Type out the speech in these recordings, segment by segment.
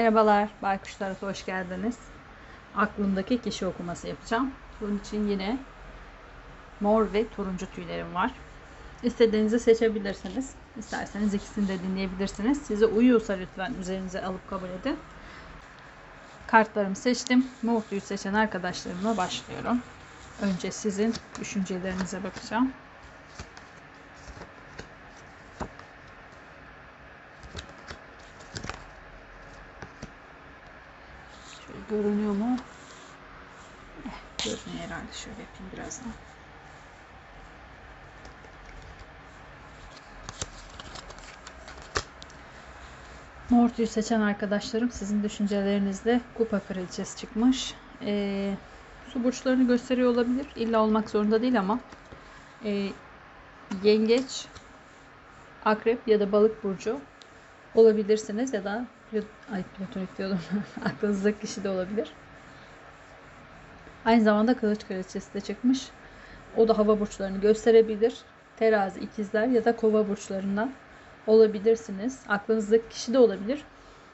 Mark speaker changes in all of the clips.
Speaker 1: Merhabalar, Baykuş Tarafı hoş geldiniz. Aklımdaki kişi okuması yapacağım. Bunun için yine mor ve turuncu tüylerim var. İstediğinizi seçebilirsiniz. İsterseniz ikisini de dinleyebilirsiniz. Size uyuyorsa lütfen üzerinize alıp kabul edin. Kartlarımı seçtim. Mor tüyü seçen arkadaşlarımla başlıyorum. Önce sizin düşüncelerinize bakacağım. Şöyle görünüyor mu? Eh, görünüyor herhalde. Şöyle yapayım birazdan. Mor tüyü seçen arkadaşlarım sizin düşüncelerinizde kupa kraliçesi çıkmış. Ee, su burçlarını gösteriyor olabilir. İlla olmak zorunda değil ama e, yengeç, akrep ya da balık burcu olabilirsiniz ya da ay platonik diyordum. Aklınızdaki kişi de olabilir. Aynı zamanda kılıç kraliçesi de çıkmış. O da hava burçlarını gösterebilir. Terazi, ikizler ya da kova burçlarından olabilirsiniz. Aklınızdaki kişi de olabilir.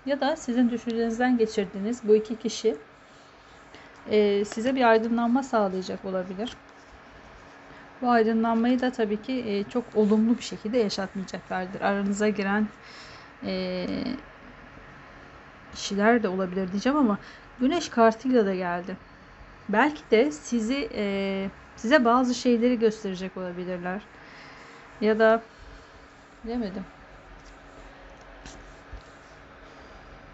Speaker 1: Ya da sizin düşüncenizden geçirdiğiniz bu iki kişi e, size bir aydınlanma sağlayacak olabilir. Bu aydınlanmayı da tabii ki e, çok olumlu bir şekilde yaşatmayacaklardır. Aranıza giren e, kişiler de olabilir diyeceğim ama güneş kartıyla da geldi. Belki de sizi e, size bazı şeyleri gösterecek olabilirler. Ya da bilemedim.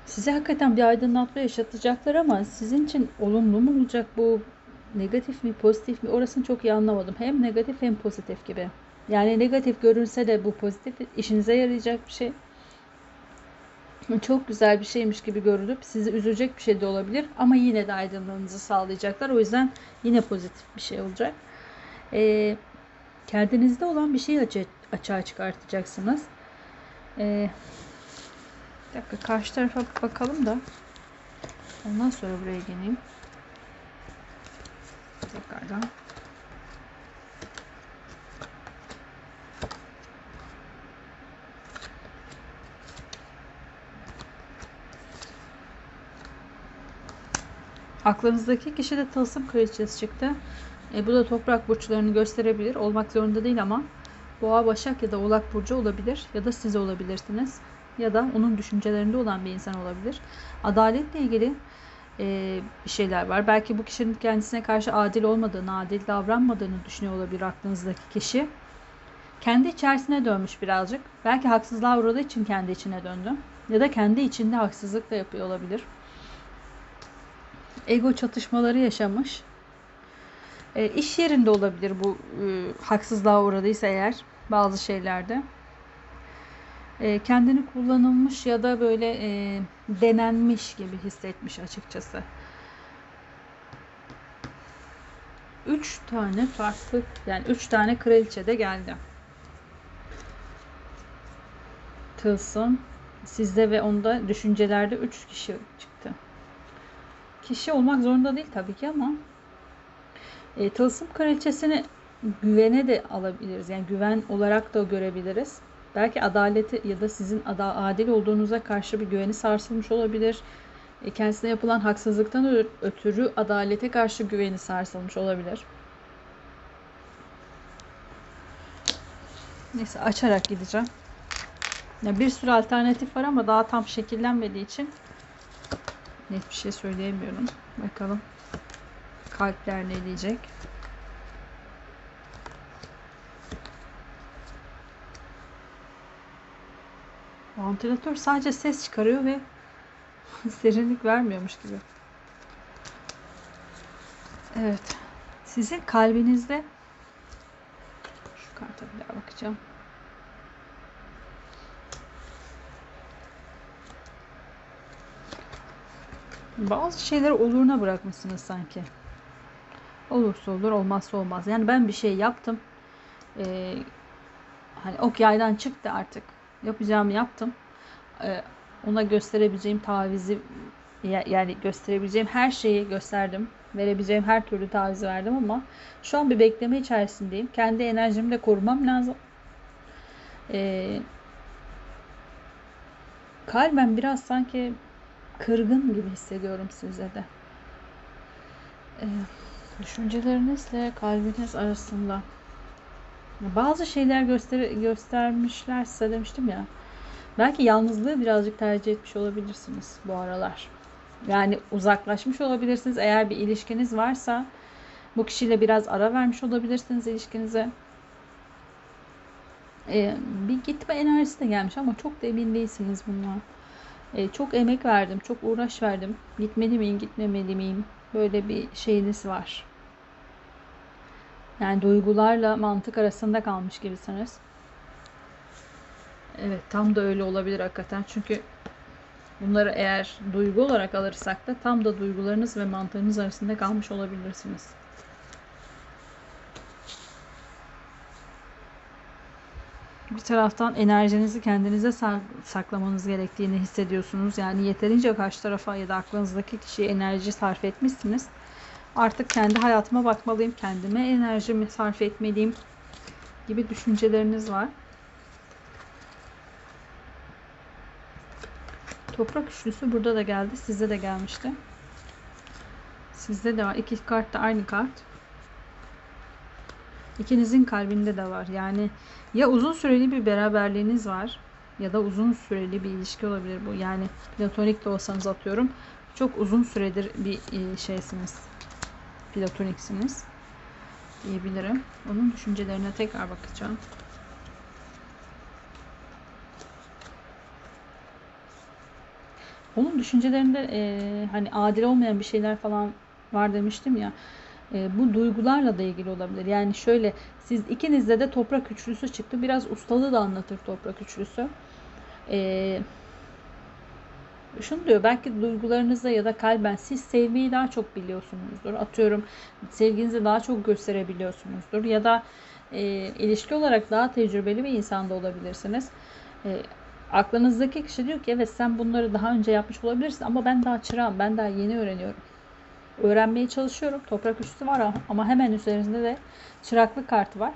Speaker 1: Size hakikaten bir aydınlatma yaşatacaklar ama sizin için olumlu mu olacak bu? Negatif mi, pozitif mi? Orasını çok iyi anlamadım. Hem negatif hem pozitif gibi. Yani negatif görünse de bu pozitif işinize yarayacak bir şey çok güzel bir şeymiş gibi görülüp sizi üzecek bir şey de olabilir ama yine de aydınlığınızı sağlayacaklar. O yüzden yine pozitif bir şey olacak. Ee, kendinizde olan bir şeyi açı, açığa çıkartacaksınız. Ee, bir dakika karşı tarafa bakalım da ondan sonra buraya geleyim. Tekrardan. Aklınızdaki kişi de tılsım kraliçesi çıktı. E, bu da toprak burçlarını gösterebilir. Olmak zorunda değil ama boğa, başak ya da oğlak burcu olabilir. Ya da siz olabilirsiniz. Ya da onun düşüncelerinde olan bir insan olabilir. Adaletle ilgili e, şeyler var. Belki bu kişinin kendisine karşı adil olmadığını, adil davranmadığını düşünüyor olabilir aklınızdaki kişi. Kendi içerisine dönmüş birazcık. Belki haksızlığa uğradığı için kendi içine döndü. Ya da kendi içinde haksızlık da yapıyor olabilir ego çatışmaları yaşamış. E, iş yerinde olabilir bu e, haksızlığa uğradıysa eğer bazı şeylerde. E, kendini kullanılmış ya da böyle e, denenmiş gibi hissetmiş açıkçası. Üç tane farklı yani üç tane kraliçe de geldi. Tılsım sizde ve onda düşüncelerde üç kişi çıktı kişi olmak zorunda değil tabii ki ama e, tılsım kraliçesini güvene de alabiliriz. Yani güven olarak da görebiliriz. Belki adaleti ya da sizin adil olduğunuza karşı bir güveni sarsılmış olabilir. E, kendisine yapılan haksızlıktan ötürü adalete karşı güveni sarsılmış olabilir. Neyse açarak gideceğim. Ya bir sürü alternatif var ama daha tam şekillenmediği için net bir şey söyleyemiyorum. Bakalım kalpler ne diyecek. Vantilatör sadece ses çıkarıyor ve serinlik vermiyormuş gibi. Evet. Sizin kalbinizde şu karta bir daha bakacağım. Bazı şeyleri oluruna bırakmışsınız sanki. Olursa olur, olmazsa olmaz. Yani ben bir şey yaptım. Ee, hani ok yaydan çıktı artık. Yapacağımı yaptım. Ee, ona gösterebileceğim tavizi yani gösterebileceğim her şeyi gösterdim. Verebileceğim her türlü tavizi verdim ama şu an bir bekleme içerisindeyim. Kendi enerjimi de korumam lazım. Ee, kalben biraz sanki kırgın gibi hissediyorum size de. Ee, düşüncelerinizle kalbiniz arasında bazı şeyler göster göstermişler size demiştim ya. Belki yalnızlığı birazcık tercih etmiş olabilirsiniz bu aralar. Yani uzaklaşmış olabilirsiniz. Eğer bir ilişkiniz varsa bu kişiyle biraz ara vermiş olabilirsiniz ilişkinize. Ee, bir gitme enerjisi de gelmiş ama çok da emin değilsiniz bundan. Ee, çok emek verdim, çok uğraş verdim. Gitmeli miyim, gitmemeli miyim? Böyle bir şeyiniz var. Yani duygularla mantık arasında kalmış gibisiniz. Evet tam da öyle olabilir hakikaten. Çünkü bunları eğer duygu olarak alırsak da tam da duygularınız ve mantığınız arasında kalmış olabilirsiniz. Bir taraftan enerjinizi kendinize saklamanız gerektiğini hissediyorsunuz. Yani yeterince karşı tarafa ya da aklınızdaki kişiye enerji sarf etmişsiniz. Artık kendi hayatıma bakmalıyım, kendime enerjimi sarf etmeliyim gibi düşünceleriniz var. Toprak üçlüsü burada da geldi. Sizde de gelmişti. Sizde de var. İki kart da aynı kart. İkinizin kalbinde de var. Yani ya uzun süreli bir beraberliğiniz var ya da uzun süreli bir ilişki olabilir bu. Yani platonik de olsanız atıyorum. Çok uzun süredir bir e, şeysiniz. Platoniksiniz diyebilirim. Onun düşüncelerine tekrar bakacağım. Onun düşüncelerinde e, hani adil olmayan bir şeyler falan var demiştim ya. E, bu duygularla da ilgili olabilir. Yani şöyle siz ikinizde de toprak üçlüsü çıktı. Biraz ustalığı da anlatır toprak üçlüsü. E, şunu diyor belki duygularınızda ya da kalben siz sevmeyi daha çok biliyorsunuzdur. Atıyorum sevginizi daha çok gösterebiliyorsunuzdur. Ya da e, ilişki olarak daha tecrübeli bir insan da olabilirsiniz. E, aklınızdaki kişi diyor ki evet sen bunları daha önce yapmış olabilirsin ama ben daha çırağım, ben daha yeni öğreniyorum. Öğrenmeye çalışıyorum. Toprak üstü var ama hemen üzerinde de çıraklık kartı var.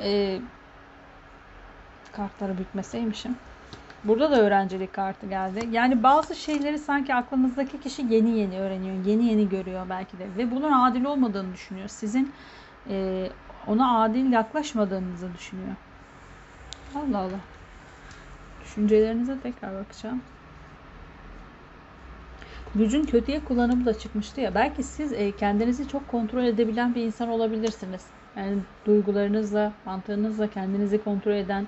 Speaker 1: Ee, kartları bükmeseymişim. Burada da öğrencilik kartı geldi. Yani bazı şeyleri sanki aklınızdaki kişi yeni yeni öğreniyor. Yeni yeni görüyor belki de. Ve bunun adil olmadığını düşünüyor. Sizin e, ona adil yaklaşmadığınızı düşünüyor. Allah Allah. Düşüncelerinize tekrar bakacağım. Gücün kötüye kullanımı da çıkmıştı ya. Belki siz e, kendinizi çok kontrol edebilen bir insan olabilirsiniz. Yani duygularınızla, mantığınızla kendinizi kontrol eden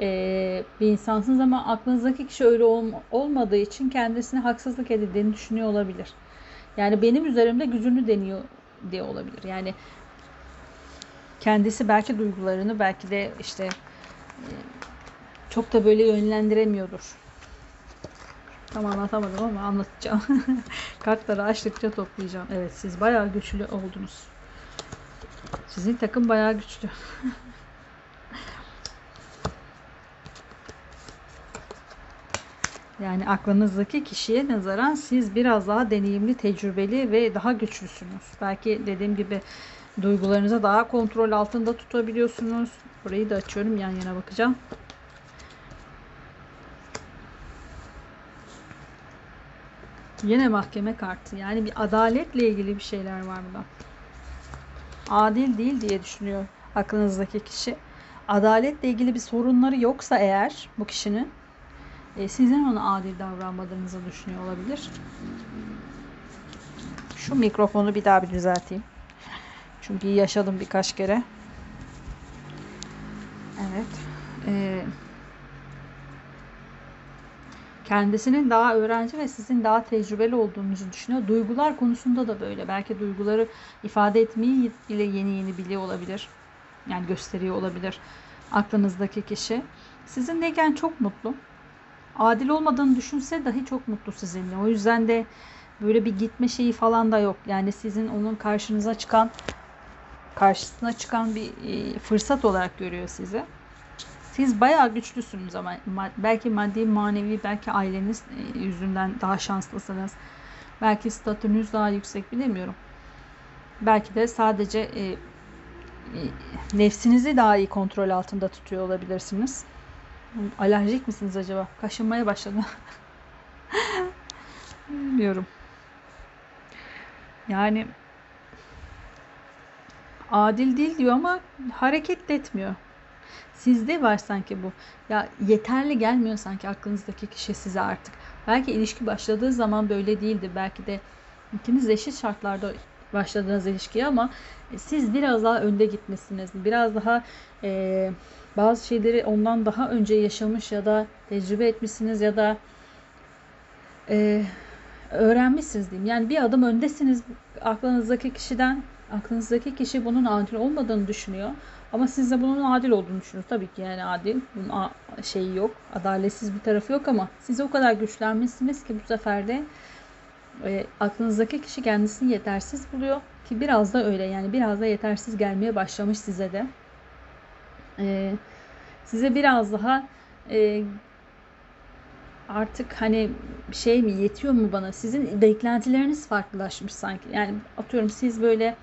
Speaker 1: e, bir insansınız ama aklınızdaki kişi öyle olmadığı için kendisine haksızlık edildiğini düşünüyor olabilir. Yani benim üzerimde gücünü deniyor diye olabilir. Yani kendisi belki duygularını belki de işte e, çok da böyle yönlendiremiyordur. Tam anlatamadım ama anlatacağım. Kartları açtıkça toplayacağım. Evet siz bayağı güçlü oldunuz. Sizin takım bayağı güçlü. Yani aklınızdaki kişiye nazaran siz biraz daha deneyimli, tecrübeli ve daha güçlüsünüz. Belki dediğim gibi duygularınızı daha kontrol altında tutabiliyorsunuz. Burayı da açıyorum yan yana bakacağım. Yine mahkeme kartı. Yani bir adaletle ilgili bir şeyler var burada. Adil değil diye düşünüyor aklınızdaki kişi. Adaletle ilgili bir sorunları yoksa eğer bu kişinin e, sizin ona adil davranmadığınızı düşünüyor olabilir. Şu mikrofonu bir daha bir düzelteyim. Çünkü yaşadım birkaç kere. Evet. Ee, kendisinin daha öğrenci ve sizin daha tecrübeli olduğunuzu düşünüyor. Duygular konusunda da böyle. Belki duyguları ifade etmeyi bile yeni yeni biliyor olabilir. Yani gösteriyor olabilir aklınızdaki kişi. Sizinleyken çok mutlu adil olmadığını düşünse dahi çok mutlu sizinle. O yüzden de böyle bir gitme şeyi falan da yok. Yani sizin onun karşınıza çıkan karşısına çıkan bir e, fırsat olarak görüyor sizi. Siz bayağı güçlüsünüz ama belki maddi manevi belki aileniz e, yüzünden daha şanslısınız. Belki statünüz daha yüksek bilemiyorum. Belki de sadece e, e, nefsinizi daha iyi kontrol altında tutuyor olabilirsiniz. Alerjik misiniz acaba? Kaşınmaya başladı. Bilmiyorum. Yani adil değil diyor ama hareket etmiyor. Sizde var sanki bu. Ya yeterli gelmiyor sanki aklınızdaki kişi size artık. Belki ilişki başladığı zaman böyle değildi. Belki de ikiniz eşit şartlarda başladığınız ilişkiye ama siz biraz daha önde gitmişsiniz. Biraz daha e, bazı şeyleri ondan daha önce yaşamış ya da tecrübe etmişsiniz ya da e, öğrenmişsiniz diyeyim. Yani bir adım öndesiniz aklınızdaki kişiden. Aklınızdaki kişi bunun adil olmadığını düşünüyor. Ama siz de bunun adil olduğunu düşünüyorsunuz. Tabii ki yani adil. Bunun şeyi yok. Adaletsiz bir tarafı yok ama siz o kadar güçlenmişsiniz ki bu sefer de e, aklınızdaki kişi kendisini yetersiz buluyor. Ki biraz da öyle yani biraz da yetersiz gelmeye başlamış size de. E, size biraz daha e, artık hani şey mi yetiyor mu bana? Sizin beklentileriniz farklılaşmış sanki. Yani atıyorum siz böyle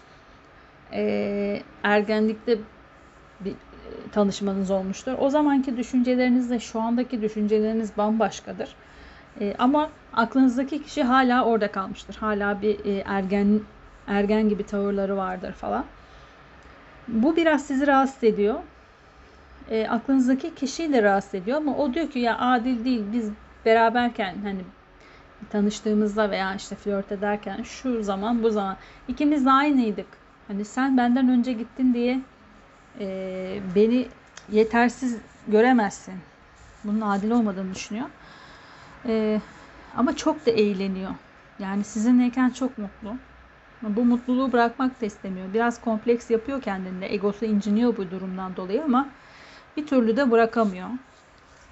Speaker 1: e, ergenlikte bir e, tanışmanız olmuştur. O zamanki düşüncelerinizle şu andaki düşünceleriniz bambaşkadır. E, ama aklınızdaki kişi hala orada kalmıştır. Hala bir e, ergen ergen gibi tavırları vardır falan. Bu biraz sizi rahatsız ediyor. E, aklınızdaki kişiyi de rahatsız ediyor ama o diyor ki ya adil değil biz beraberken hani tanıştığımızda veya işte flört ederken şu zaman bu zaman ikimiz de aynıydık. Hani sen benden önce gittin diye e, beni yetersiz göremezsin. Bunun adil olmadığını düşünüyor. E, ama çok da eğleniyor. Yani sizinleyken çok mutlu. Bu mutluluğu bırakmak da istemiyor. Biraz kompleks yapıyor kendinde. Egosu inciniyor bu durumdan dolayı ama bir türlü de bırakamıyor.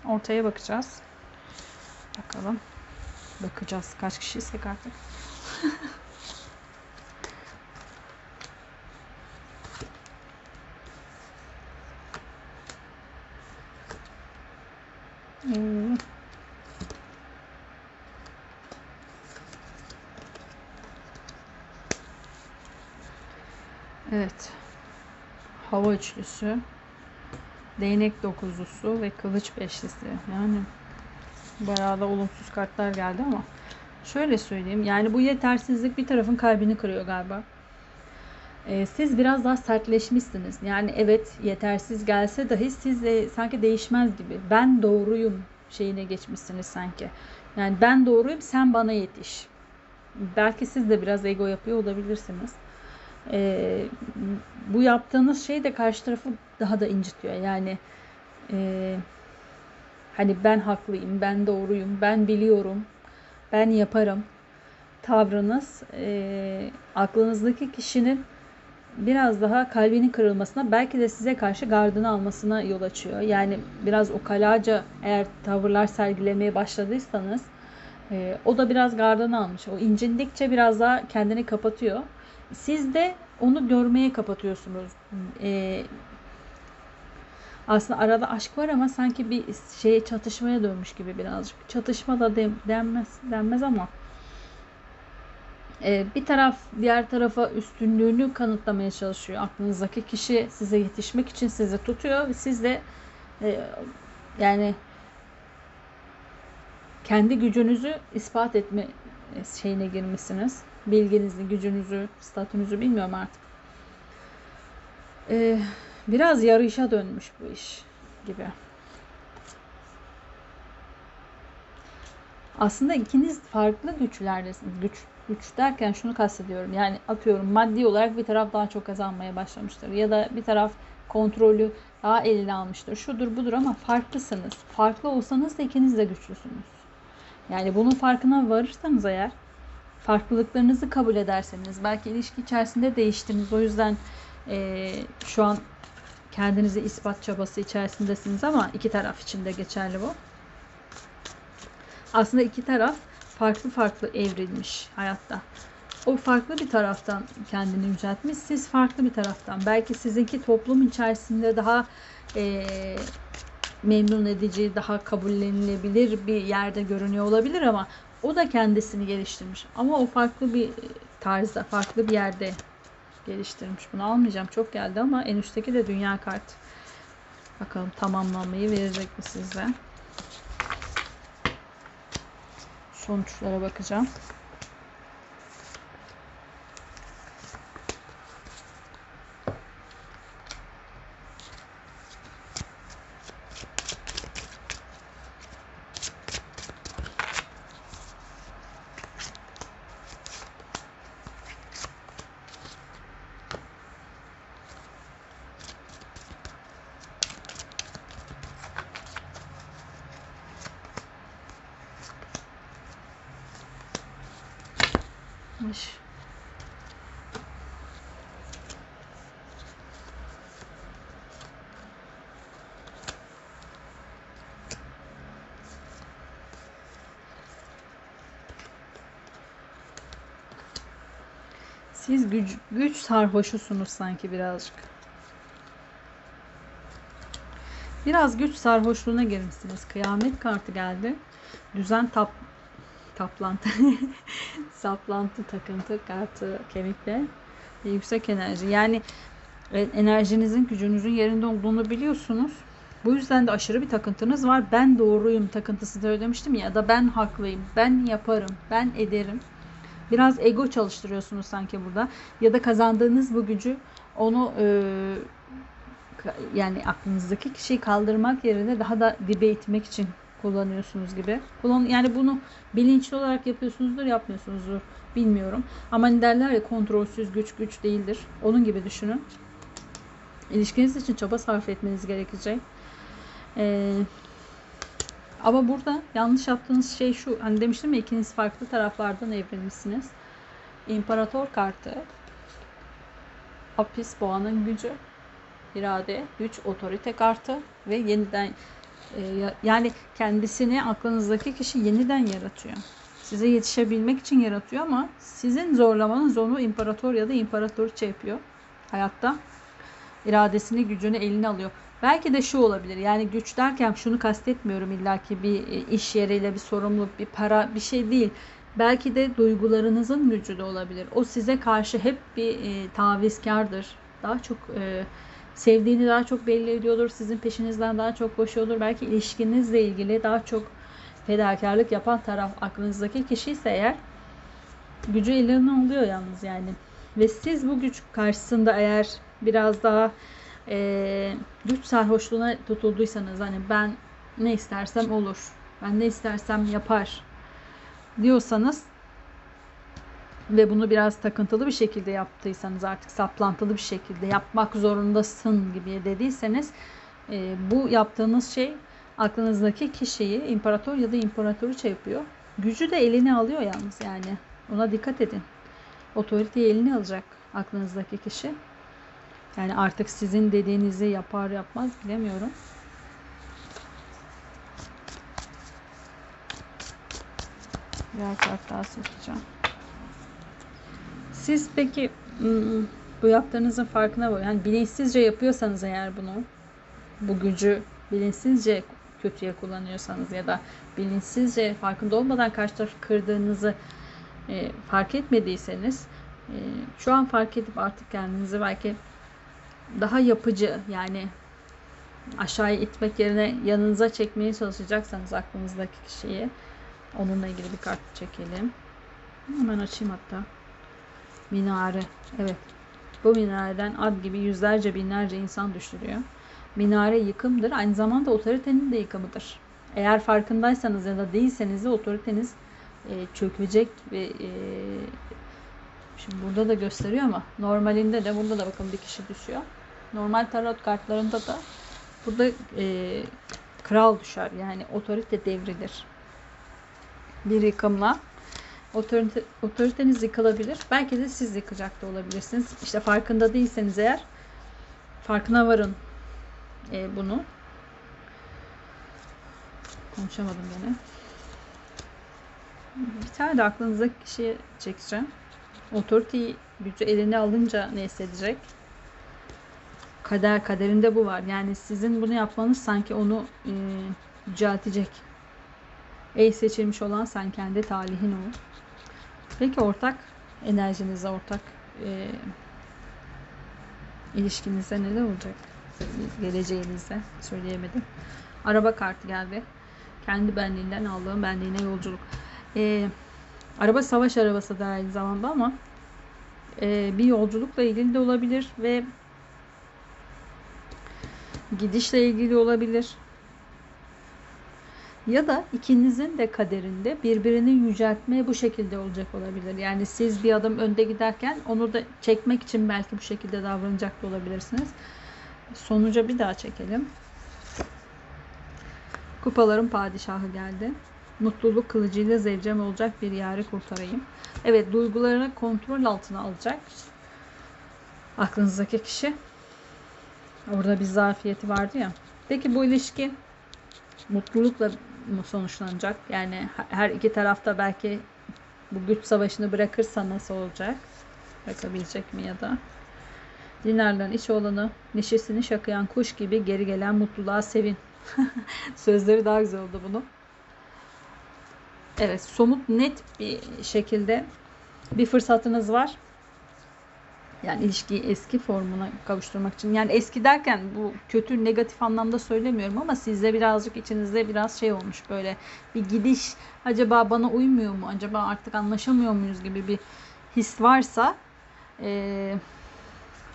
Speaker 1: Ortaya bakacağız. Bakalım. Bakacağız kaç kişiysek artık. Hmm. Evet. Hava üçlüsü, değnek dokuzlusu ve kılıç beşlisi. Yani bayağı da olumsuz kartlar geldi ama şöyle söyleyeyim. Yani bu yetersizlik bir tarafın kalbini kırıyor galiba. Ee, siz biraz daha sertleşmişsiniz. Yani evet yetersiz gelse dahi siz de sanki değişmez gibi. Ben doğruyum şeyine geçmişsiniz sanki. Yani ben doğruyum sen bana yetiş. Belki siz de biraz ego yapıyor olabilirsiniz. Ee, bu yaptığınız şey de karşı tarafı daha da incitiyor. Yani e, hani ben haklıyım, ben doğruyum, ben biliyorum, ben yaparım tavrınız e, aklınızdaki kişinin biraz daha kalbinin kırılmasına belki de size karşı gardını almasına yol açıyor. Yani biraz okalaca eğer tavırlar sergilemeye başladıysanız e, o da biraz gardını almış. O incindikçe biraz daha kendini kapatıyor. Siz de onu görmeye kapatıyorsunuz. E, aslında arada aşk var ama sanki bir şeye çatışmaya dönmüş gibi birazcık. Çatışma da denmez, denmez ama ee, bir taraf diğer tarafa üstünlüğünü kanıtlamaya çalışıyor. Aklınızdaki kişi size yetişmek için sizi tutuyor ve siz de e, yani kendi gücünüzü ispat etme şeyine girmişsiniz. Bilginizi, gücünüzü, statünüzü bilmiyorum artık. Ee, biraz yarışa dönmüş bu iş gibi. Aslında ikiniz farklı güçlerdesiniz. Güç güç derken şunu kastediyorum. Yani atıyorum maddi olarak bir taraf daha çok kazanmaya başlamıştır. Ya da bir taraf kontrolü daha eline almıştır. Şudur budur ama farklısınız. Farklı olsanız da ikiniz de güçlüsünüz. Yani bunun farkına varırsanız eğer farklılıklarınızı kabul ederseniz belki ilişki içerisinde değiştiniz. O yüzden e, şu an kendinizi ispat çabası içerisindesiniz ama iki taraf için de geçerli bu. Aslında iki taraf farklı farklı evrilmiş hayatta. O farklı bir taraftan kendini yüceltmiş. Siz farklı bir taraftan. Belki sizinki toplum içerisinde daha e, memnun edici, daha kabullenilebilir bir yerde görünüyor olabilir ama o da kendisini geliştirmiş. Ama o farklı bir tarzda, farklı bir yerde geliştirmiş. Bunu almayacağım. Çok geldi ama en üstteki de dünya kartı. Bakalım tamamlanmayı verecek mi size? Sonuçlara bakacağım. Mış. Siz güç, güç sarhoşusunuz sanki birazcık. Biraz güç sarhoşluğuna girmişsiniz. Kıyamet kartı geldi. Düzen tap taplantı saplantı takıntı kartı kemikle yüksek enerji. Yani evet, enerjinizin gücünüzün yerinde olduğunu biliyorsunuz. Bu yüzden de aşırı bir takıntınız var. Ben doğruyum takıntısı da demiştim ya da ben haklıyım. Ben yaparım. Ben ederim. Biraz ego çalıştırıyorsunuz sanki burada. Ya da kazandığınız bu gücü onu e, yani aklınızdaki kişiyi kaldırmak yerine daha da dibe itmek için kullanıyorsunuz gibi. Kullan yani bunu bilinçli olarak yapıyorsunuzdur, yapmıyorsunuzdur bilmiyorum. Ama hani derler ya kontrolsüz güç güç değildir. Onun gibi düşünün. İlişkiniz için çaba sarf etmeniz gerekecek. Ee, ama burada yanlış yaptığınız şey şu. Hani demiştim ya ikiniz farklı taraflardan evrilmişsiniz. İmparator kartı. Apis boğanın gücü. irade, güç, otorite kartı ve yeniden yani kendisini aklınızdaki kişi yeniden yaratıyor. Size yetişebilmek için yaratıyor ama sizin zorlamanız onu imparator ya da imparatoriçe yapıyor hayatta. iradesini, gücünü eline alıyor. Belki de şu olabilir. Yani güç derken şunu kastetmiyorum illaki bir e, iş yeriyle bir sorumluluk, bir para, bir şey değil. Belki de duygularınızın gücü de olabilir. O size karşı hep bir e, tavizkardır. Daha çok e, sevdiğini daha çok belli ediyordur. Sizin peşinizden daha çok koşuyordur. Belki ilişkinizle ilgili daha çok fedakarlık yapan taraf aklınızdaki kişi ise eğer gücü eline oluyor yalnız yani. Ve siz bu güç karşısında eğer biraz daha e, güç sarhoşluğuna tutulduysanız hani ben ne istersem olur. Ben ne istersem yapar diyorsanız ve bunu biraz takıntılı bir şekilde yaptıysanız artık saplantılı bir şekilde yapmak zorundasın gibi dediyseniz e, bu yaptığınız şey aklınızdaki kişiyi imparator ya da imparatoriçe yapıyor. Gücü de eline alıyor yalnız yani. Ona dikkat edin. Otoriteyi eline alacak aklınızdaki kişi. Yani artık sizin dediğinizi yapar yapmaz bilemiyorum. Birer kart daha seçeceğim. Siz peki ıı, bu yaptığınızın farkına var. Yani bilinçsizce yapıyorsanız eğer bunu, bu gücü bilinçsizce kötüye kullanıyorsanız ya da bilinçsizce farkında olmadan karşı tarafı kırdığınızı e, fark etmediyseniz e, şu an fark edip artık kendinizi belki daha yapıcı yani aşağıya itmek yerine yanınıza çekmeye çalışacaksanız aklınızdaki kişiyi onunla ilgili bir kart çekelim. Hemen açayım hatta. Minare. Evet. Bu minareden ad gibi yüzlerce binlerce insan düşürüyor. Minare yıkımdır. Aynı zamanda otoritenin de yıkımıdır. Eğer farkındaysanız ya da değilseniz de otoriteniz e, çökecek ve e, şimdi burada da gösteriyor ama normalinde de burada da bakın bir kişi düşüyor. Normal tarot kartlarında da burada e, kral düşer. Yani otorite devrilir. Bir yıkımla otorite, otoriteniz yıkılabilir. Belki de siz yıkacak da olabilirsiniz. İşte farkında değilseniz eğer farkına varın e, bunu. Konuşamadım yine. Bir tane de aklınızdaki kişiye çekeceğim. Otoriteyi gücü eline alınca ne hissedecek? Kader, kaderinde bu var. Yani sizin bunu yapmanız sanki onu e, yüceltecek. Ey seçilmiş olan sen kendi talihin ol. Peki ortak enerjinize, ortak e, ilişkinize neler olacak? geleceğinizde söyleyemedim. Araba kartı geldi. Kendi benliğinden aldığım benliğine yolculuk. Ee, araba savaş arabası da aynı zamanda ama e, bir yolculukla ilgili de olabilir ve gidişle ilgili olabilir. Ya da ikinizin de kaderinde birbirini yüceltmeye bu şekilde olacak olabilir. Yani siz bir adım önde giderken onu da çekmek için belki bu şekilde davranacak da olabilirsiniz. Sonuca bir daha çekelim. Kupaların padişahı geldi. Mutluluk kılıcıyla zevcem olacak bir yeri kurtarayım. Evet duygularını kontrol altına alacak. Aklınızdaki kişi. Orada bir zafiyeti vardı ya. Peki bu ilişki mutlulukla sonuçlanacak? Yani her iki tarafta belki bu güç savaşını bırakırsa nasıl olacak? Bırakabilecek mi ya da? Dinarların iç olanı neşesini şakayan kuş gibi geri gelen mutluluğa sevin. Sözleri daha güzel oldu bunu. Evet somut net bir şekilde bir fırsatınız var. Yani ilişkiyi eski formuna kavuşturmak için. Yani eski derken bu kötü negatif anlamda söylemiyorum ama sizde birazcık içinizde biraz şey olmuş böyle bir gidiş acaba bana uymuyor mu? Acaba artık anlaşamıyor muyuz gibi bir his varsa e,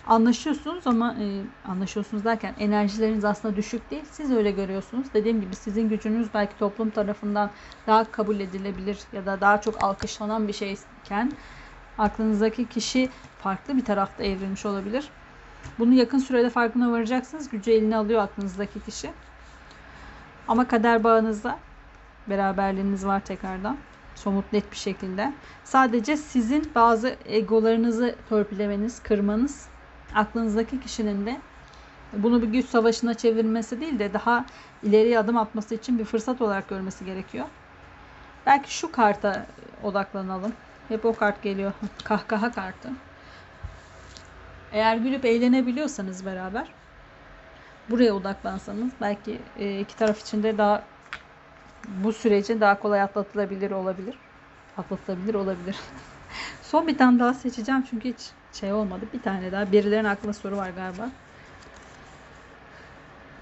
Speaker 1: anlaşıyorsunuz ama e, anlaşıyorsunuz derken enerjileriniz aslında düşük değil. Siz öyle görüyorsunuz. Dediğim gibi sizin gücünüz belki toplum tarafından daha kabul edilebilir ya da daha çok alkışlanan bir şeyken aklınızdaki kişi farklı bir tarafta evrilmiş olabilir. Bunu yakın sürede farkına varacaksınız. Gücü eline alıyor aklınızdaki kişi. Ama kader bağınızda beraberliğiniz var tekrardan. Somut net bir şekilde. Sadece sizin bazı egolarınızı törpülemeniz, kırmanız aklınızdaki kişinin de bunu bir güç savaşına çevirmesi değil de daha ileriye adım atması için bir fırsat olarak görmesi gerekiyor. Belki şu karta odaklanalım. Hep o kart geliyor. Kahkaha kartı. Eğer gülüp eğlenebiliyorsanız beraber buraya odaklansanız belki e, iki taraf için de daha bu süreci daha kolay atlatılabilir olabilir. Atlatılabilir olabilir. Son bir tane daha seçeceğim çünkü hiç şey olmadı. Bir tane daha. Birilerinin aklına soru var galiba.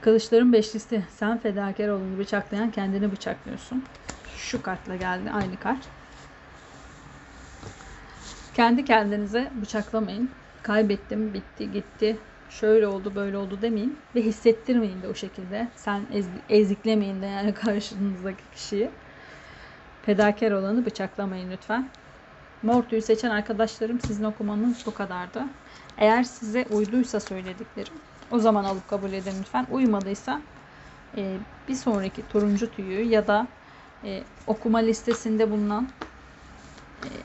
Speaker 1: Kılıçların beşlisi. Sen fedakar olunu bıçaklayan kendini bıçaklıyorsun. Şu kartla geldi. Aynı kart. Kendi kendinize bıçaklamayın. Kaybettim, bitti, gitti. Şöyle oldu, böyle oldu demeyin. Ve hissettirmeyin de o şekilde. Sen ez, eziklemeyin de yani karşınızdaki kişiyi. Fedakar olanı bıçaklamayın lütfen. Mor tüyü seçen arkadaşlarım sizin okumanız bu kadardı. Eğer size uyduysa söylediklerim o zaman alıp kabul edin lütfen. Uymadıysa e, bir sonraki turuncu tüyü ya da e, okuma listesinde bulunan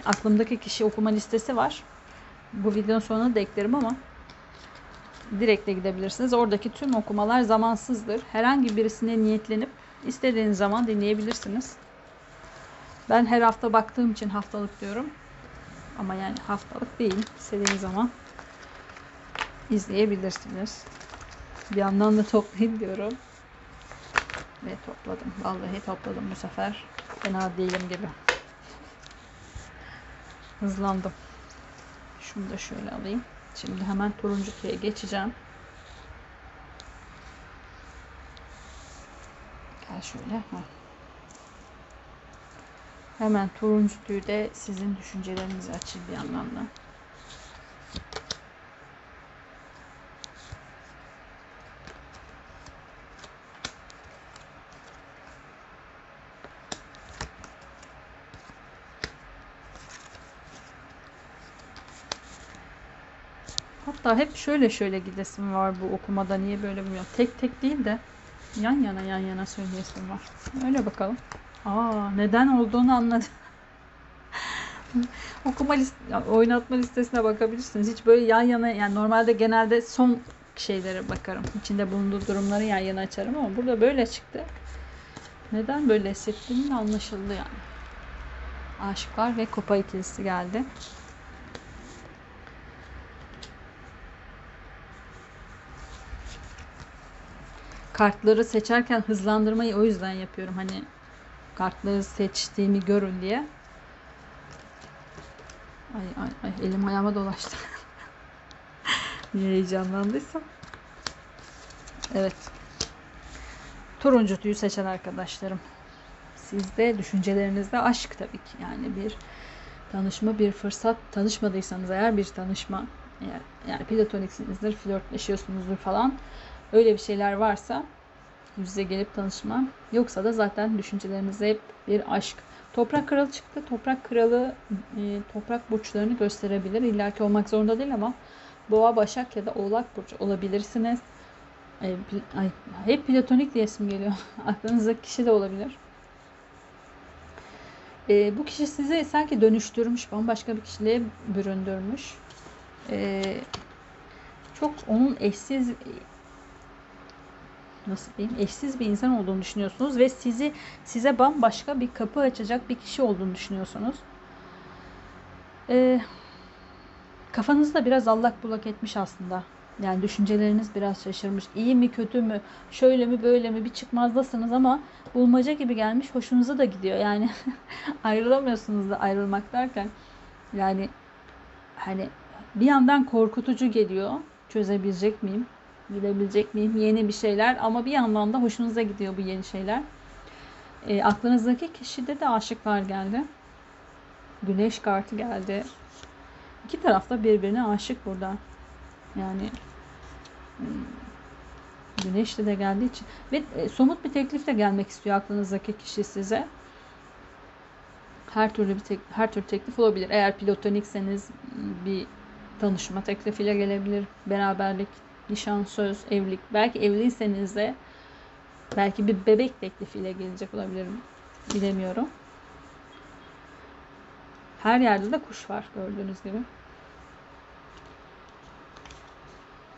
Speaker 1: aklımdaki kişi okuma listesi var. Bu videonun sonuna da eklerim ama direkt de gidebilirsiniz. Oradaki tüm okumalar zamansızdır. Herhangi birisine niyetlenip istediğiniz zaman dinleyebilirsiniz. Ben her hafta baktığım için haftalık diyorum. Ama yani haftalık değil. İstediğiniz zaman izleyebilirsiniz. Bir yandan da toplayayım diyorum. Ve topladım. Vallahi topladım bu sefer. Fena değilim gibi. Hızlandım. Şunu da şöyle alayım. Şimdi hemen turuncu tüye geçeceğim. Gel şöyle. Hemen turuncu tüyü de sizin düşüncelerinizi açayım bir yandan Hatta hep şöyle şöyle gidesim var bu okumada. Niye böyle bilmiyorum. Tek tek değil de yan yana yan yana söyleyesim var. Öyle bakalım. Aa, neden olduğunu anladım. Okuma list oynatma listesine bakabilirsiniz. Hiç böyle yan yana yani normalde genelde son şeylere bakarım. İçinde bulunduğu durumları yan yana açarım ama burada böyle çıktı. Neden böyle hissettiğim anlaşıldı yani. Aşıklar ve kupa ikilisi geldi. Kartları seçerken hızlandırmayı o yüzden yapıyorum. Hani kartları seçtiğimi görün diye. Ay ay ay elim ayağıma dolaştı. Niye heyecanlandıysam. Evet. Turuncu tüyü seçen arkadaşlarım. Sizde düşüncelerinizde aşk tabii ki. Yani bir tanışma, bir fırsat. Tanışmadıysanız eğer bir tanışma. Eğer, yani platoniksinizdir, flörtleşiyorsunuzdur falan. Öyle bir şeyler varsa yüz yüze gelip tanışma. Yoksa da zaten düşüncelerinizde hep bir aşk. Toprak kralı çıktı. Toprak kralı e, toprak burçlarını gösterebilir. İlla ki olmak zorunda değil ama boğa, başak ya da oğlak burcu olabilirsiniz. E, ay, hep platonik diye isim geliyor. Aklınızdaki kişi de olabilir. E, bu kişi sizi sanki dönüştürmüş, bambaşka bir kişiliğe büründürmüş. E, çok onun eşsiz nasıl diyeyim eşsiz bir insan olduğunu düşünüyorsunuz ve sizi size bambaşka bir kapı açacak bir kişi olduğunu düşünüyorsunuz. Ee, kafanızı da biraz allak bullak etmiş aslında. Yani düşünceleriniz biraz şaşırmış. İyi mi kötü mü şöyle mi böyle mi bir çıkmazdasınız ama bulmaca gibi gelmiş hoşunuza da gidiyor. Yani ayrılamıyorsunuz da ayrılmak derken yani hani bir yandan korkutucu geliyor. Çözebilecek miyim? Bilebilecek miyim? Yeni bir şeyler ama bir yandan da hoşunuza gidiyor bu yeni şeyler. E, aklınızdaki kişide de aşıklar geldi. Güneş kartı geldi. İki tarafta birbirine aşık burada. Yani hmm, Güneşli de geldiği için ve e, somut bir teklif de gelmek istiyor aklınızdaki kişi size. Her türlü bir tek, her türlü teklif olabilir. Eğer platonikseniz bir tanışma teklifiyle gelebilir. Beraberlik, nişan, söz, evlilik. Belki evliyseniz de belki bir bebek teklifiyle gelecek olabilir. Bilemiyorum. Her yerde de kuş var gördüğünüz gibi.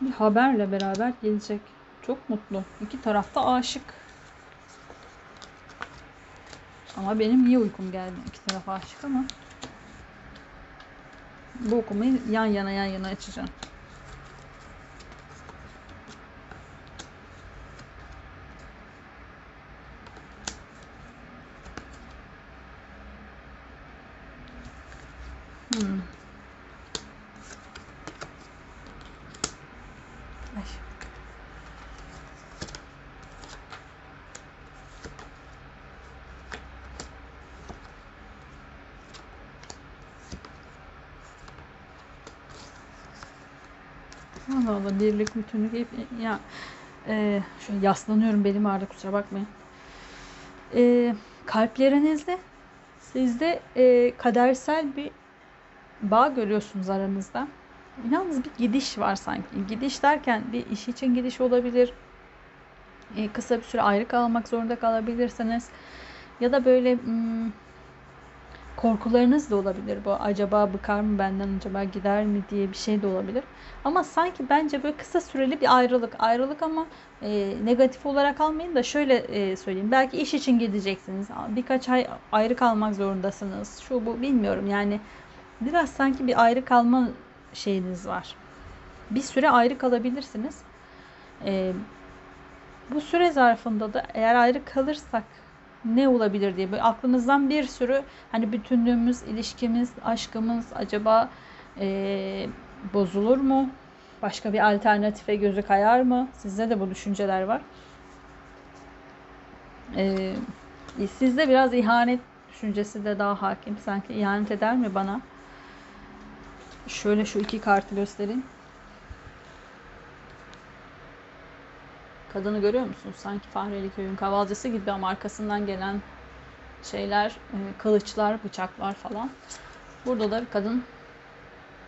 Speaker 1: Bir haberle beraber gelecek. Çok mutlu. İki tarafta aşık. Ama benim niye uykum geldi? İki taraf aşık ama. Bu okumayı yan yana yan yana açacağım. Hmm. Allah Allah birlik bütünlük hep ya e, şöyle yaslanıyorum belim ağrıdı kusura bakmayın. E, kalplerinizde sizde e, kadersel bir bağ görüyorsunuz aranızda. Yalnız bir gidiş var sanki. Gidiş derken bir iş için gidiş olabilir. E, kısa bir süre ayrı kalmak zorunda kalabilirsiniz. Ya da böyle hmm, korkularınız da olabilir bu. Acaba bıkar mı benden acaba gider mi diye bir şey de olabilir. Ama sanki bence böyle kısa süreli bir ayrılık. Ayrılık ama e, negatif olarak almayın da şöyle e, söyleyeyim. Belki iş için gideceksiniz. Birkaç ay ayrı kalmak zorundasınız. Şu bu bilmiyorum yani. Biraz sanki bir ayrı kalma şeyiniz var. Bir süre ayrı kalabilirsiniz. E, bu süre zarfında da eğer ayrı kalırsak ne olabilir diye böyle aklınızdan bir sürü hani bütünlüğümüz, ilişkimiz, aşkımız acaba e, bozulur mu? Başka bir alternatife gözü kayar mı? Sizde de bu düşünceler var. E, sizde biraz ihanet düşüncesi de daha hakim. Sanki ihanet eder mi bana? Şöyle şu iki kartı göstereyim. Kadını görüyor musunuz? Sanki Fahreli Köy'ün kavalcısı gibi ama arkasından gelen şeyler, e, kılıçlar, bıçaklar falan. Burada da bir kadın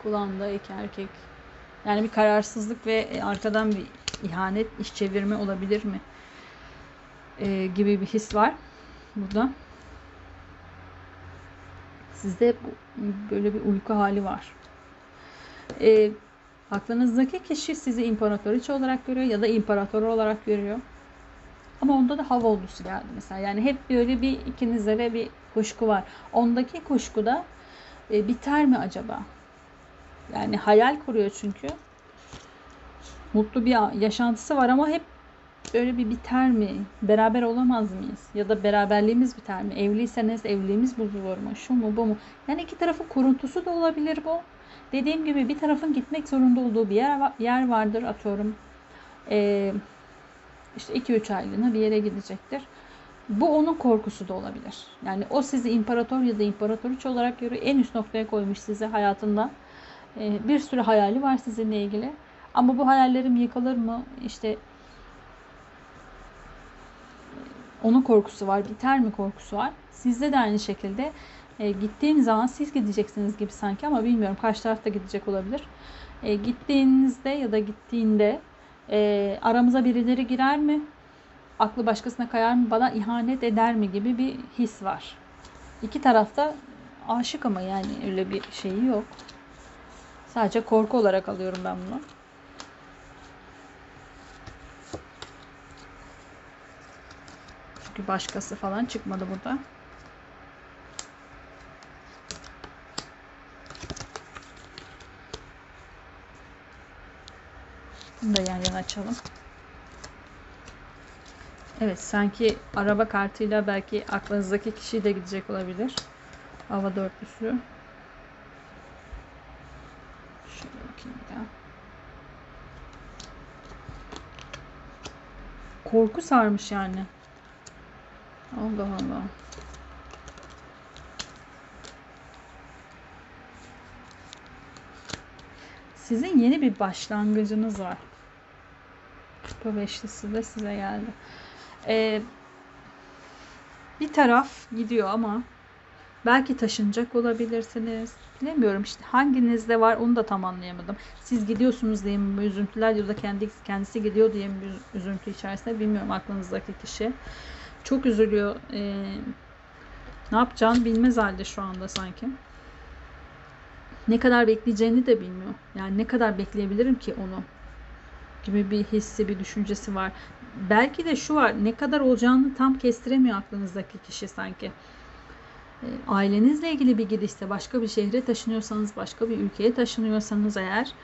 Speaker 1: kulağında iki erkek. Yani bir kararsızlık ve e, arkadan bir ihanet, iş çevirme olabilir mi? E, gibi bir his var burada. Sizde böyle bir uyku hali var. E, Aklınızdaki kişi sizi imparatoriçe olarak görüyor ya da imparator olarak görüyor. Ama onda da hava oldusu geldi mesela. Yani hep böyle bir ikinizde de bir kuşku var. Ondaki kuşku da e, biter mi acaba? Yani hayal kuruyor çünkü. Mutlu bir yaşantısı var ama hep böyle bir biter mi? Beraber olamaz mıyız? Ya da beraberliğimiz biter mi? Evliyseniz evliliğimiz bozulur mu? Şu mu bu mu? Yani iki tarafın kuruntusu da olabilir bu. Dediğim gibi bir tarafın gitmek zorunda olduğu bir yer, yer vardır atıyorum. Ee, işte 2-3 aylığına bir yere gidecektir. Bu onun korkusu da olabilir. Yani o sizi imparator ya da imparatoriç olarak görüyor. En üst noktaya koymuş sizi hayatında. Ee, bir sürü hayali var sizinle ilgili. Ama bu hayallerim yıkılır mı? İşte onun korkusu var. Biter mi korkusu var. Sizde de aynı şekilde e, gittiğiniz zaman siz gideceksiniz gibi sanki ama bilmiyorum. Karşı taraf da gidecek olabilir. E, gittiğinizde ya da gittiğinde e, aramıza birileri girer mi? Aklı başkasına kayar mı? Bana ihanet eder mi gibi bir his var. İki tarafta aşık ama yani öyle bir şeyi yok. Sadece korku olarak alıyorum ben bunu. Çünkü başkası falan çıkmadı burada. Bunu da yan yana açalım. Evet sanki araba kartıyla belki aklınızdaki kişi de gidecek olabilir. Hava dörtlüsü. Şöyle bakayım bir daha. Korku sarmış yani. Allah Allah. Sizin yeni bir başlangıcınız var. Kupa beşlisi de size geldi. Ee, bir taraf gidiyor ama belki taşınacak olabilirsiniz. Bilemiyorum işte hanginizde var onu da tam anlayamadım. Siz gidiyorsunuz diye mi üzüntüler ya da kendi, kendisi gidiyor diye mi üzüntü içerisinde bilmiyorum aklınızdaki kişi. Çok üzülüyor. Ee, ne yapacağını bilmez halde şu anda sanki. Ne kadar bekleyeceğini de bilmiyor. Yani ne kadar bekleyebilirim ki onu gibi bir hissi, bir düşüncesi var. Belki de şu var, ne kadar olacağını tam kestiremiyor aklınızdaki kişi sanki. E, ailenizle ilgili bir gidişte, başka bir şehre taşınıyorsanız, başka bir ülkeye taşınıyorsanız eğer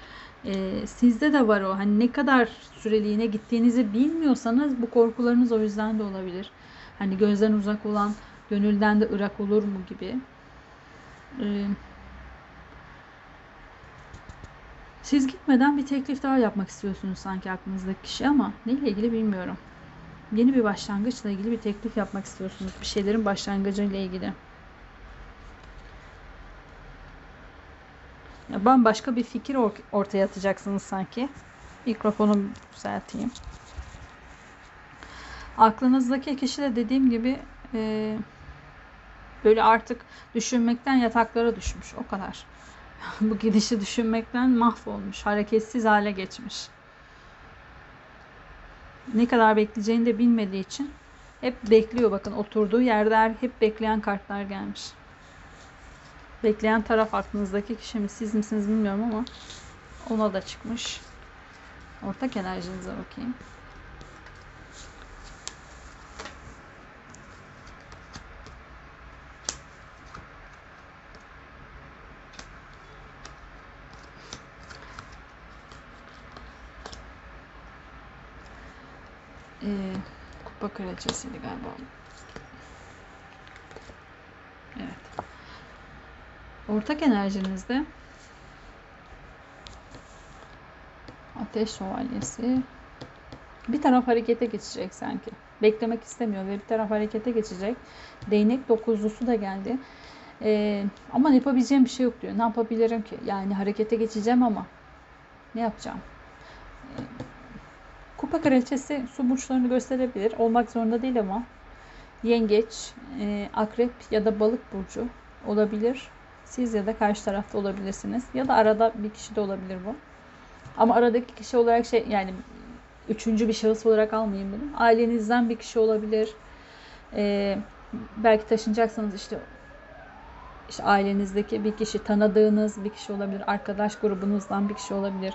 Speaker 1: e, sizde de var o. Hani ne kadar süreliğine gittiğinizi bilmiyorsanız bu korkularınız o yüzden de olabilir. Hani gözden uzak olan, gönülden de ırak olur mu gibi. E, siz gitmeden bir teklif daha yapmak istiyorsunuz sanki aklınızdaki kişi ama neyle ilgili bilmiyorum. Yeni bir başlangıçla ilgili bir teklif yapmak istiyorsunuz. Bir şeylerin başlangıcıyla ilgili. Ya bambaşka bir fikir ortaya atacaksınız sanki. Mikrofonu düzelteyim. Aklınızdaki kişi de dediğim gibi e, böyle artık düşünmekten yataklara düşmüş. O kadar. bu gidişi düşünmekten mahvolmuş, hareketsiz hale geçmiş. Ne kadar bekleyeceğini de bilmediği için hep bekliyor. Bakın oturduğu yerde hep bekleyen kartlar gelmiş. Bekleyen taraf aklınızdaki kişi mi siz misiniz bilmiyorum ama ona da çıkmış. Ortak enerjinize bakayım. e, kupa kraliçesiydi galiba. Evet. Ortak enerjinizde ateş şövalyesi bir taraf harekete geçecek sanki. Beklemek istemiyor ve bir taraf harekete geçecek. Değnek dokuzlusu da geldi. Ee, ama yapabileceğim bir şey yok diyor. Ne yapabilirim ki? Yani harekete geçeceğim ama ne yapacağım? Ee, Kupa kraliçesi su burçlarını gösterebilir. Olmak zorunda değil ama yengeç, e, akrep ya da balık burcu olabilir. Siz ya da karşı tarafta olabilirsiniz. Ya da arada bir kişi de olabilir bu. Ama aradaki kişi olarak şey yani üçüncü bir şahıs olarak almayayım bunu. Ailenizden bir kişi olabilir. Ee, belki taşınacaksanız işte işte ailenizdeki bir kişi, tanıdığınız bir kişi olabilir. Arkadaş grubunuzdan bir kişi olabilir.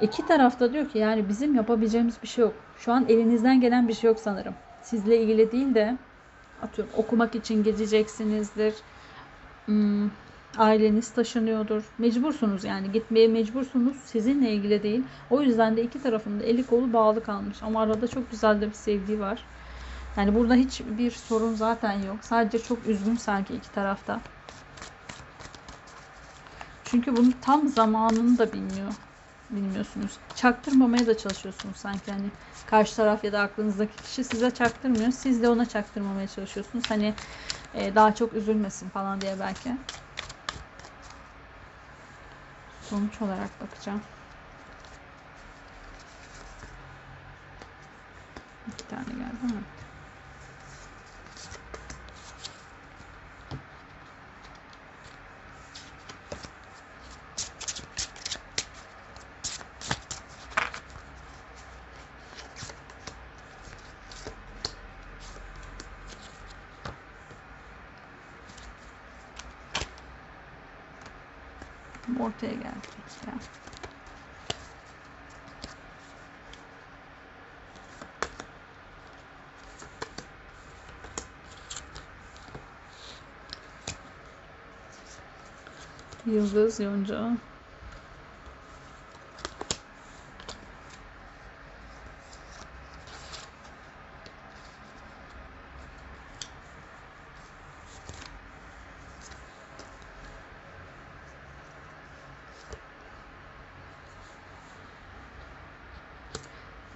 Speaker 1: İki tarafta diyor ki yani bizim yapabileceğimiz bir şey yok. Şu an elinizden gelen bir şey yok sanırım. Sizle ilgili değil de atıyorum okumak için gideceksinizdir. Hmm, aileniz taşınıyordur. Mecbursunuz yani gitmeye mecbursunuz. Sizinle ilgili değil. O yüzden de iki tarafında eli kolu bağlı kalmış. Ama arada çok güzel de bir sevgi var. Yani burada hiçbir sorun zaten yok. Sadece çok üzgün sanki iki tarafta. Çünkü bunun tam zamanını da bilmiyor. Bilmiyorsunuz. Çaktırmamaya da çalışıyorsunuz sanki hani karşı taraf ya da aklınızdaki kişi size çaktırmıyor. Siz de ona çaktırmamaya çalışıyorsunuz. Hani e, daha çok üzülmesin falan diye belki. Sonuç olarak bakacağım. Bir tane geldi Ortaya geldik ya. Yıldız, yonca.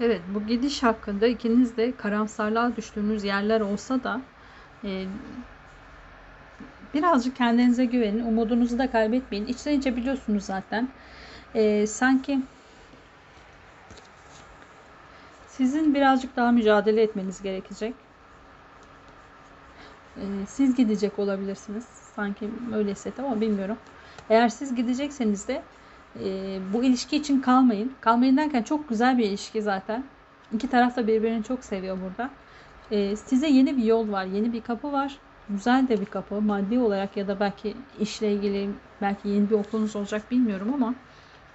Speaker 1: Evet, bu gidiş hakkında ikiniz de karamsarlığa düştüğünüz yerler olsa da e, birazcık kendinize güvenin, umudunuzu da kaybetmeyin. İçten içe biliyorsunuz zaten. E, sanki sizin birazcık daha mücadele etmeniz gerekecek. E, siz gidecek olabilirsiniz. Sanki öyle hissettim ama bilmiyorum. Eğer siz gidecekseniz de e, bu ilişki için kalmayın. Kalmayın derken çok güzel bir ilişki zaten. İki taraf da birbirini çok seviyor burada. E, size yeni bir yol var, yeni bir kapı var. Güzel de bir kapı. Maddi olarak ya da belki işle ilgili belki yeni bir okulunuz olacak bilmiyorum ama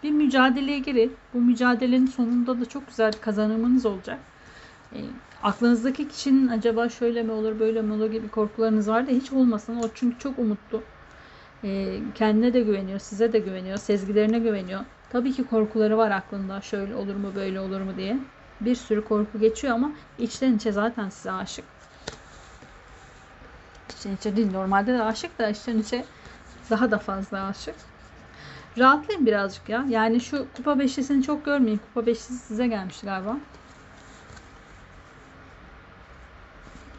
Speaker 1: bir mücadeleye girin. Bu mücadelenin sonunda da çok güzel kazanımınız olacak. E, aklınızdaki kişinin acaba şöyle mi olur böyle mi olur gibi korkularınız var da hiç olmasın. O çünkü çok umutlu. E, kendine de güveniyor, size de güveniyor, sezgilerine güveniyor. Tabii ki korkuları var aklında. Şöyle olur mu, böyle olur mu diye. Bir sürü korku geçiyor ama içten içe zaten size aşık. İçten içe değil. Normalde de aşık da içten içe daha da fazla aşık. Rahatlayın birazcık ya. Yani şu kupa beşlisini çok görmeyin. Kupa beşlisi size gelmiş galiba.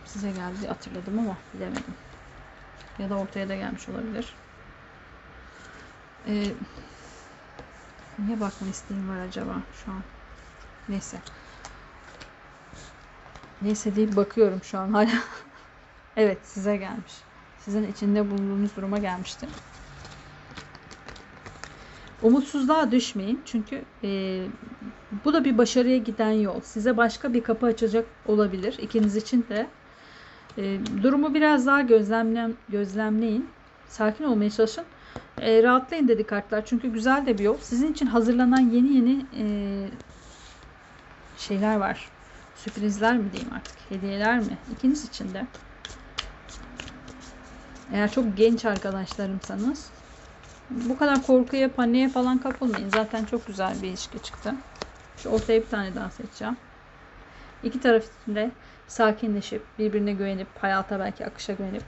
Speaker 1: Size geldi hatırladım ama bilemedim. Ya da ortaya da gelmiş olabilir. Ee, niye bakma isteğim var acaba şu an? Neyse. Neyse deyip bakıyorum şu an hala. evet size gelmiş. Sizin içinde bulunduğunuz duruma gelmişti. Umutsuzluğa düşmeyin. Çünkü e, bu da bir başarıya giden yol. Size başka bir kapı açacak olabilir. İkiniz için de. E, durumu biraz daha gözlemlen, gözlemleyin. Sakin olmaya çalışın. E, rahatlayın dedi kartlar. Çünkü güzel de bir yol. Sizin için hazırlanan yeni yeni e, şeyler var. Sürprizler mi diyeyim artık? Hediyeler mi? İkiniz için de. Eğer çok genç arkadaşlarımsanız bu kadar korkuya, paniğe falan kapılmayın. Zaten çok güzel bir ilişki çıktı. Şu ortaya bir tane daha seçeceğim. İki taraf için de sakinleşip, birbirine güvenip, hayata belki akışa güvenip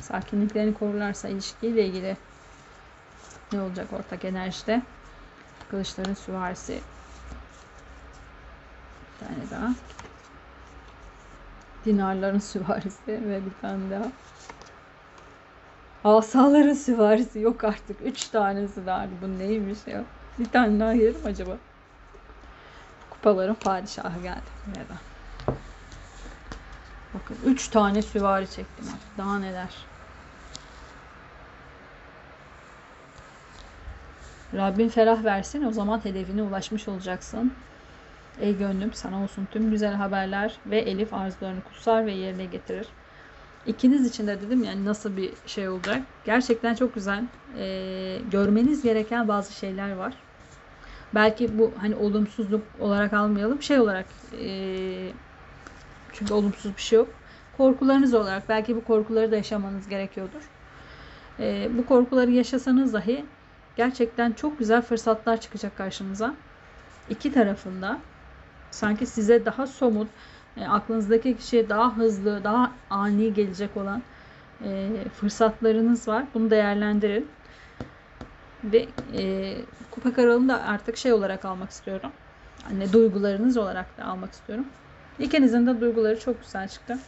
Speaker 1: sakinliklerini korurlarsa ilişkiyle ilgili ne olacak ortak enerjide? Kılıçların süvarisi. Bir tane daha. Dinarların süvarisi ve bir tane daha. Asaların süvarisi yok artık. Üç tanesi daha. Bu neymiş ya? Bir tane daha yerim acaba? Kupaların padişahı geldi da. Bakın üç tane süvari çektim artık. Daha neler. Rabbin ferah versin o zaman hedefine ulaşmış olacaksın. Ey gönlüm sana olsun tüm güzel haberler ve Elif arzularını kutsar ve yerine getirir. İkiniz için de dedim yani nasıl bir şey olacak. Gerçekten çok güzel. Ee, görmeniz gereken bazı şeyler var. Belki bu hani olumsuzluk olarak almayalım. Şey olarak e, çünkü olumsuz bir şey yok. Korkularınız olarak belki bu korkuları da yaşamanız gerekiyordur. E, bu korkuları yaşasanız dahi gerçekten çok güzel fırsatlar çıkacak karşınıza. İki tarafında sanki size daha somut, e, aklınızdaki kişiye daha hızlı, daha ani gelecek olan e, fırsatlarınız var. Bunu değerlendirin. Ve e, kupa kralını da artık şey olarak almak istiyorum. Hani duygularınız olarak da almak istiyorum. İkinizin de duyguları çok güzel çıktı.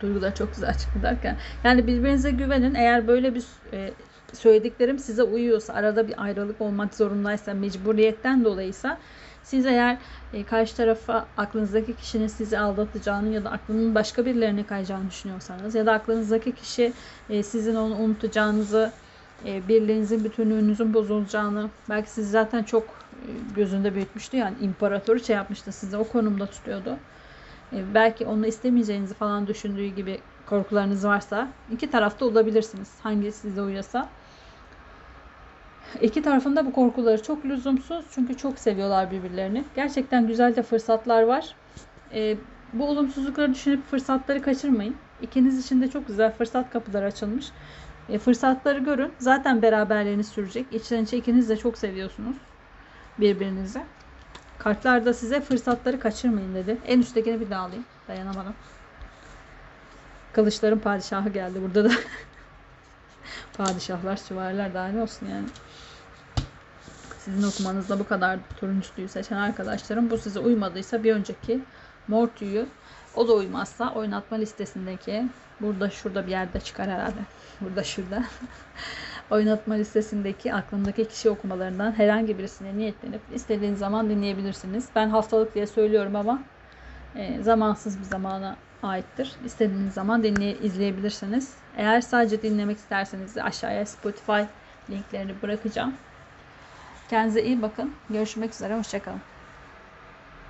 Speaker 1: Duygular çok güzel çıktı derken. Yani birbirinize güvenin. Eğer böyle bir e, söylediklerim size uyuyorsa, arada bir ayrılık olmak zorundaysa, mecburiyetten dolayıysa siz eğer e, karşı tarafa aklınızdaki kişinin sizi aldatacağını ya da aklının başka birilerine kayacağını düşünüyorsanız ya da aklınızdaki kişi e, sizin onu unutacağınızı, e, birliğinizin bütünlüğünüzün bozulacağını, belki siz zaten çok gözünde büyütmüştü yani imparatoru şey yapmıştı sizi o konumda tutuyordu. E, belki onu istemeyeceğinizi falan düşündüğü gibi korkularınız varsa iki tarafta olabilirsiniz. Hangi size uyuyorsa. İki tarafında bu korkuları çok lüzumsuz. Çünkü çok seviyorlar birbirlerini. Gerçekten güzel de fırsatlar var. E, bu olumsuzlukları düşünüp fırsatları kaçırmayın. İkiniz için de çok güzel fırsat kapıları açılmış. E, fırsatları görün. Zaten beraberliğiniz sürecek. İçten içe ikiniz de çok seviyorsunuz birbirinizi. Kartlar da size fırsatları kaçırmayın dedi. En üsttekini bir daha alayım. Dayanamadım. Kılıçların padişahı geldi burada da. Padişahlar, süvariler daha ne olsun yani. Sizin okumanızda bu kadar turuncuyu seçen arkadaşlarım bu size uymadıysa bir önceki mor tüyü o da uymazsa oynatma listesindeki burada şurada bir yerde çıkar herhalde. Burada şurada. oynatma listesindeki aklındaki kişi okumalarından herhangi birisine niyetlenip istediğiniz zaman dinleyebilirsiniz. Ben haftalık diye söylüyorum ama e, zamansız bir zamana aittir. İstediğiniz zaman dinleye, izleyebilirsiniz. Eğer sadece dinlemek isterseniz aşağıya Spotify linklerini bırakacağım. Kendinize iyi bakın. Görüşmek üzere. Hoşçakalın.